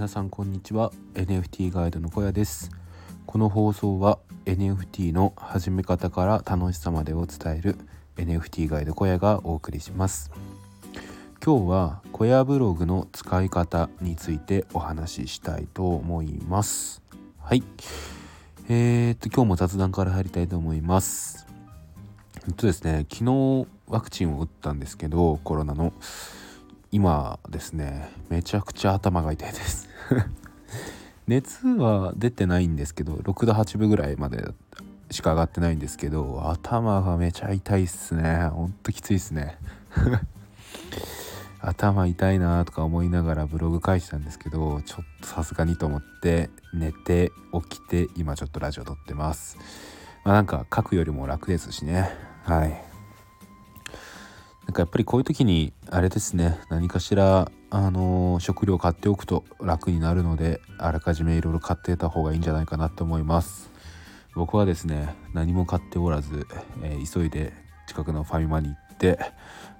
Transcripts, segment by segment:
皆さんこんにちは。NFT ガイドの小屋です。この放送は NFT の始め方から楽しさまでを伝える NFT ガイド小屋がお送りします。今日は小屋ブログの使い方についてお話ししたいと思います。はい。えー、っと今日も雑談から入りたいと思います。えっとですね昨日ワクチンを打ったんですけどコロナの。今ですねめちゃくちゃ頭が痛いです。熱は出てないんですけど6度8分ぐらいまでしか上がってないんですけど頭がめちゃ痛いっすね。ほんときついっすね。頭痛いなとか思いながらブログ書いてたんですけどちょっとさすがにと思って寝て起きて今ちょっとラジオ撮ってます。まあなんか書くよりも楽ですしね。はい。なんかやっぱりこういう時にあれですね何かしらあの、食料買っておくと楽になるのであらかじめいろいろ買ってた方がいいんじゃないかなと思います。僕はですね何も買っておらず、えー、急いで近くのファミマに行って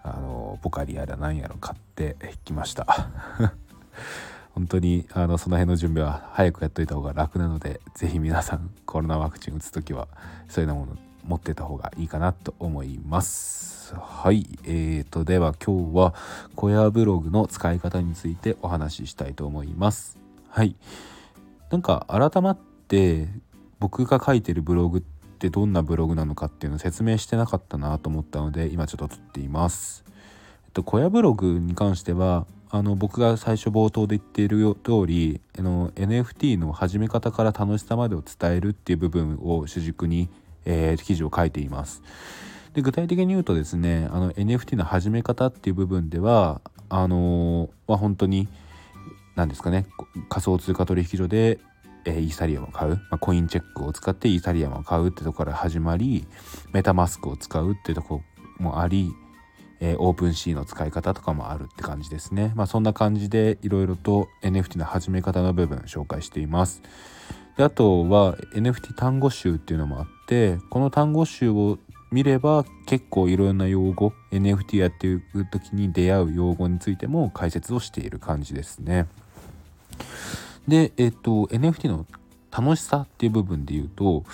あの、ポカリやら何やら買ってきました。本当にあのその辺の準備は早くやっといた方が楽なので是非皆さんコロナワクチン打つ時はそういうようなもの持ってた方がいいかなと思います。はい。えーとでは今日は小屋ブログの使い方についてお話ししたいと思います。はい。なんか改まって僕が書いてるブログってどんなブログなのかっていうのを説明してなかったなと思ったので今ちょっと撮っています。えっと小屋ブログに関してはあの僕が最初冒頭で言っている通りあの NFT の始め方から楽しさまでを伝えるっていう部分を主軸に、えー、記事を書いています。で具体的に言うとですねあの NFT の始め方っていう部分ではあのー、まあ、本当に何ですかね仮想通貨取引所で、えー、イーサリアムを買う、まあ、コインチェックを使ってイーサリアムを買うってとこから始まりメタマスクを使うってとこもあり、えー、オープンシーの使い方とかもあるって感じですね。まあ、そんな感じでいろいろと NFT の始め方の部分紹介しています。であとは NFT 単語集っていうのもあってこの単語集を見れば結構いろんな用語 NFT やっていう時に出会う用語についても解説をしている感じですね。で、えっと、NFT の楽しさっていう部分で言うと、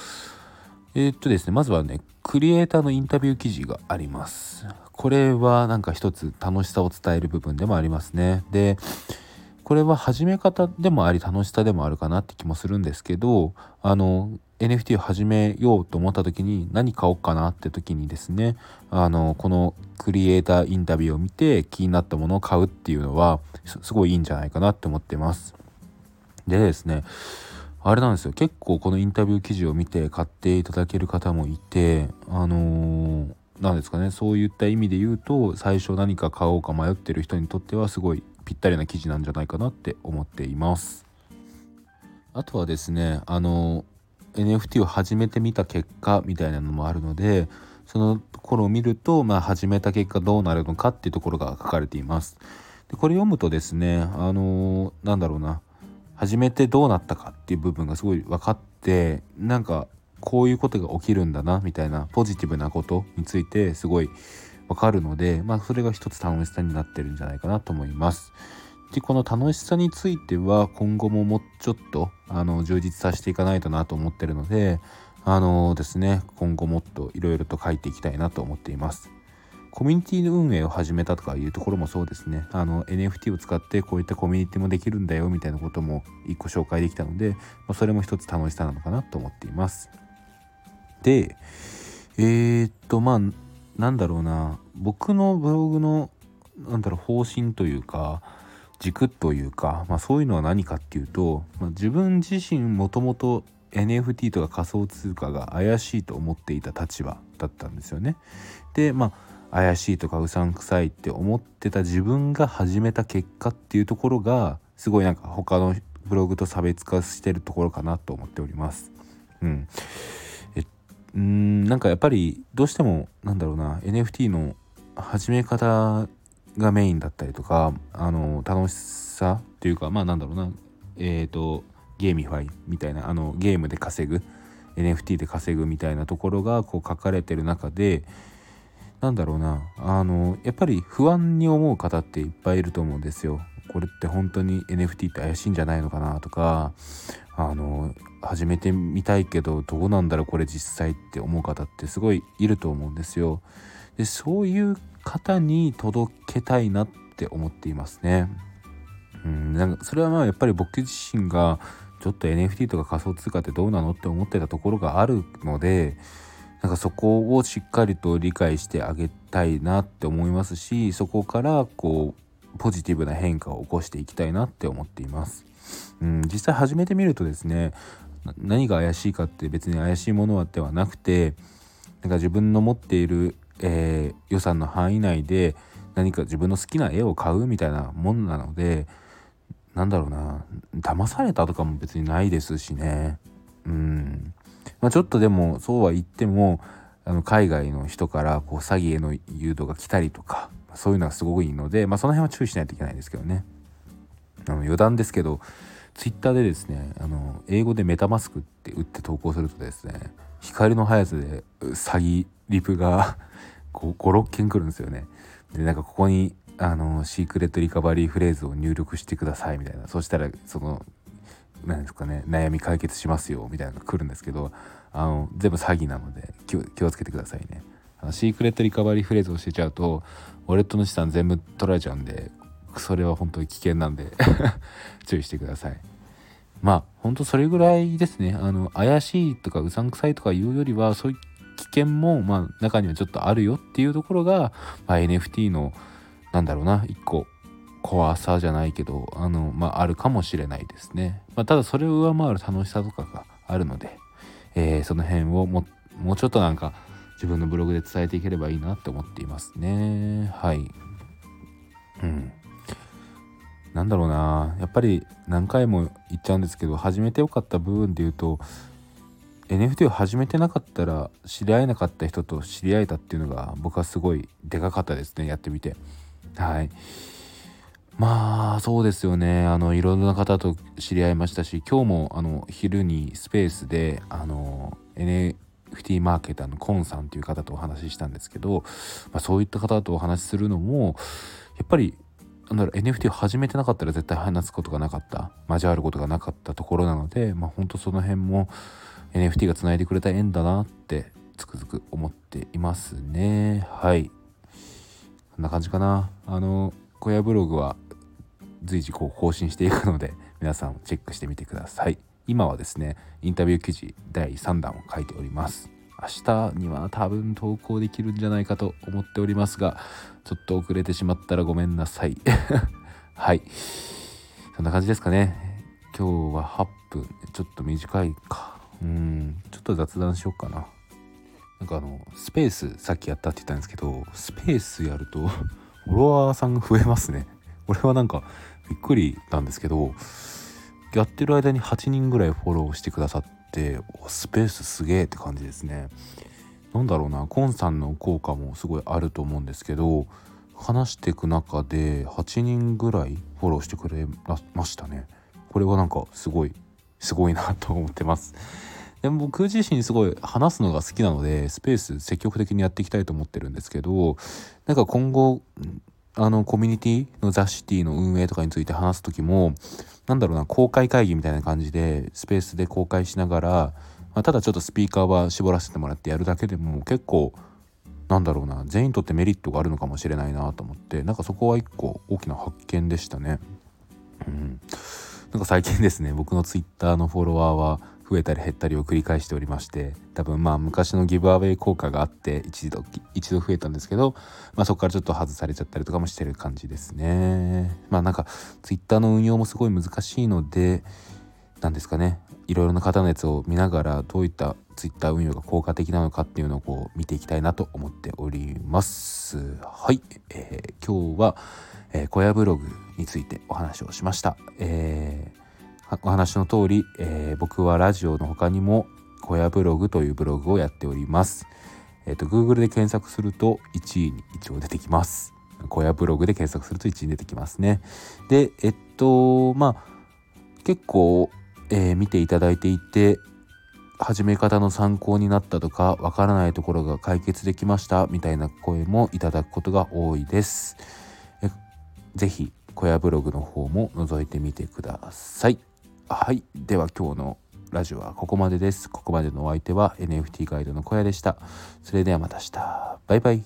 えっとですね、まずはね、クリエイターのインタビュー記事があります。これはなんか一つ楽しさを伝える部分でもありますね。で、これは始め方でもあり楽しさでもあるかなって気もするんですけど、あの、NFT を始めようと思った時に何買おうかなって時にですねあのこのクリエイターインタビューを見て気になったものを買うっていうのはすごいいいんじゃないかなって思ってます。でですねあれなんですよ。結構このインタビュー記事を見て買っていただける方もいてあのー、なんですかね。そういった意味で言うと最初何か買おうか迷ってる人にとってはすごいぴったりな記事なんじゃないかなって思っています。あとはですねあの NFT を始めてみた結果みたいなのもあるのでそのところを見ると、まあ、始めた結果どうなるのかっていうところが書かれています。でこれ読むとですねあのー、なんだろうな始めてどうなったかっていう部分がすごい分かってなんかこういうことが起きるんだなみたいなポジティブなことについてすごい分かるので、まあ、それが一つ楽しさになってるんじゃないかなと思います。でこの楽しさについては今後ももうちょっとあの充実させていかないとなと思ってるのであのですね今後もっといろいろと書いていきたいなと思っています。コミュニティの運営を始めたとかいうところもそうですね。あの NFT を使ってこういったコミュニティもできるんだよみたいなことも一個紹介できたので、ま、それも一つ楽しさなのかなと思っています。で、えー、っとまあなんだろうな僕のブログのなんだろう方針というか軸というか、まあ、そういうのは何かっていうと、まあ、自分自身もともと NFT とか仮想通貨が怪しいと思っていた立場だったんですよね。でまあ怪しいとかうさんくさいって思ってた自分が始めた結果っていうところがすごいなんか他のブログと差別化してるところかなと思っております。うん。うんなんかやっぱりどうしてもなんだろうな NFT の始め方がメインだったりとかあの楽しさっていうかまあなんだろうなえっ、ー、と GameFi みたいなあのゲームで稼ぐ NFT で稼ぐみたいなところがこう書かれてる中でなんだろうなあのやっぱり不安に思う方っていっぱいいると思うんですよ。これって本当に NFT って怪しいんじゃないのかなとかあの始めてみたいけどどうなんだろうこれ実際って思う方ってすごいいると思うんですよ。でそういう方に届けたいなって思っていますね。うん、なんかそれはまあやっぱり僕自身がちょっと NFT とか仮想通貨ってどうなのって思ってたところがあるのでなんかそこをしっかりと理解してあげたいなって思いますしそこからこうポジティブな変化を起こしていきたいなって思っています。うん、実際始めてみるとですね何が怪しいかって別に怪しいものはではなくてなんか自分の持っている、えー、予算の範囲内で何か自分の好きな絵を買うみたいなもんなのでなんだろうな騙されたとかも別にないですしねうんまあ、ちょっとでもそうは言ってもあの海外の人からこう詐欺への誘導が来たりとかそういうのがすごくいいので、まあ、その辺は注意しないといけないですけどね。あの余談ですけどツイッターでですねあの英語でメタマスクって打って投稿するとですね光の速さで詐欺リプが56件来るんですよね。でなんかここにあのシークレットリカバリーフレーズを入力してくださいみたいな。そしたらその何ですかね悩み解決しますよみたいなのが来るんですけどあの全部詐欺なので気をつけてくださいね。シークレットリカバリーフレーズをしてちゃうとウォレットの資産全部取られちゃうんでそれは本当に危険なんで 注意してください。まあ本当それぐらいですね。あの怪しいとかうさんくさいとかいうよりはそういう危険もまあ中にはちょっとあるよっていうところが、まあ、NFT のなんだろうな一個怖さじゃないけどあの、まあ、あるかもしれないですね、まあ、ただそれを上回る楽しさとかがあるので、えー、その辺をももうちょっとなんか自分のブログで伝えていければいいなって思っていますね。はい。うん。なんだろうな。やっぱり何回も言っちゃうんですけど始めてよかった部分で言うと NFT を始めてなかったら知り合えなかった人と知り合えたっていうのが僕はすごいでかかったですねやってみて。はい。まあそうですよね。あのいろんな方と知り合いましたし今日もあの昼にスペースであの N NFT マーケターのコンさんという方とお話ししたんですけど、まあ、そういった方とお話しするのもやっぱりなんだろう NFT を始めてなかったら絶対話すことがなかった交わることがなかったところなのでまあ本当その辺も NFT がつないでくれた縁だなってつくづく思っていますね。はい。こんな感じかな。あの小屋ブログは随時こう更新していくので皆さんチェックしてみてください。今はですねインタビュー記事第3弾を書いております。明日には多分投稿できるんじゃないかと思っておりますがちょっと遅れてしまったらごめんなさい。はい。そんな感じですかね。今日は8分。ちょっと短いか。うん。ちょっと雑談しようかな。なんかあのスペースさっきやったって言ったんですけどスペースやるとフォロワーさんが増えますね。俺はなんかびっくりなんですけどやってる間に8人ぐらいフォローしてくださってスペースすげえって感じですね。なんだろうなコンさんの効果もすごいあると思うんですけど話していく中で8人ぐらいフォローしてくれましたね。これはなんかすごいすごいなと思ってます。でも僕自身すごい話すのが好きなのでスペース積極的にやっていきたいと思ってるんですけどなんか今後あのコミュニティのザ・シティの運営とかについて話す時もなんだろうな公開会議みたいな感じでスペースで公開しながら、まあ、ただちょっとスピーカーは絞らせてもらってやるだけでも結構なんだろうな全員にとってメリットがあるのかもしれないなと思ってなんかそこは一個大きな発見でしたね。うん、なんか最近ですね僕のツイッターのフォロワーは増えたり減ったりを繰り返しておりまして多分まあ昔のギブアウェイ効果があって一度一度増えたんですけど、まあ、そこからちょっと外されちゃったりとかもしてる感じですね。まあなんか Twitter の運用もすごい難しいので何ですかね。いろいろな方のやつを見ながらどういった Twitter 運用が効果的なのかっていうのをこう見ていきたいなと思っております。はい、えー、今日は、えー、小屋ブログについてお話をしました、えーお話の通り、えー、僕はラジオの他にも小屋ブログというブログをやっております。えっ、ー、と Google で検索すると1位に一応出てきます。小屋ブログで検索すると1位に出てきますね。で、えっとまあ結構、えー、見ていただいていて始め方の参考になったとかわからないところが解決できましたみたいな声もいただくことが多いです。えぜひ小屋ブログの方も覗いてみてくださいはい。では今日のラジオはここまでです。ここまでのお相手は NFT ガイドの小屋でした。それではまた明日。バイバイ。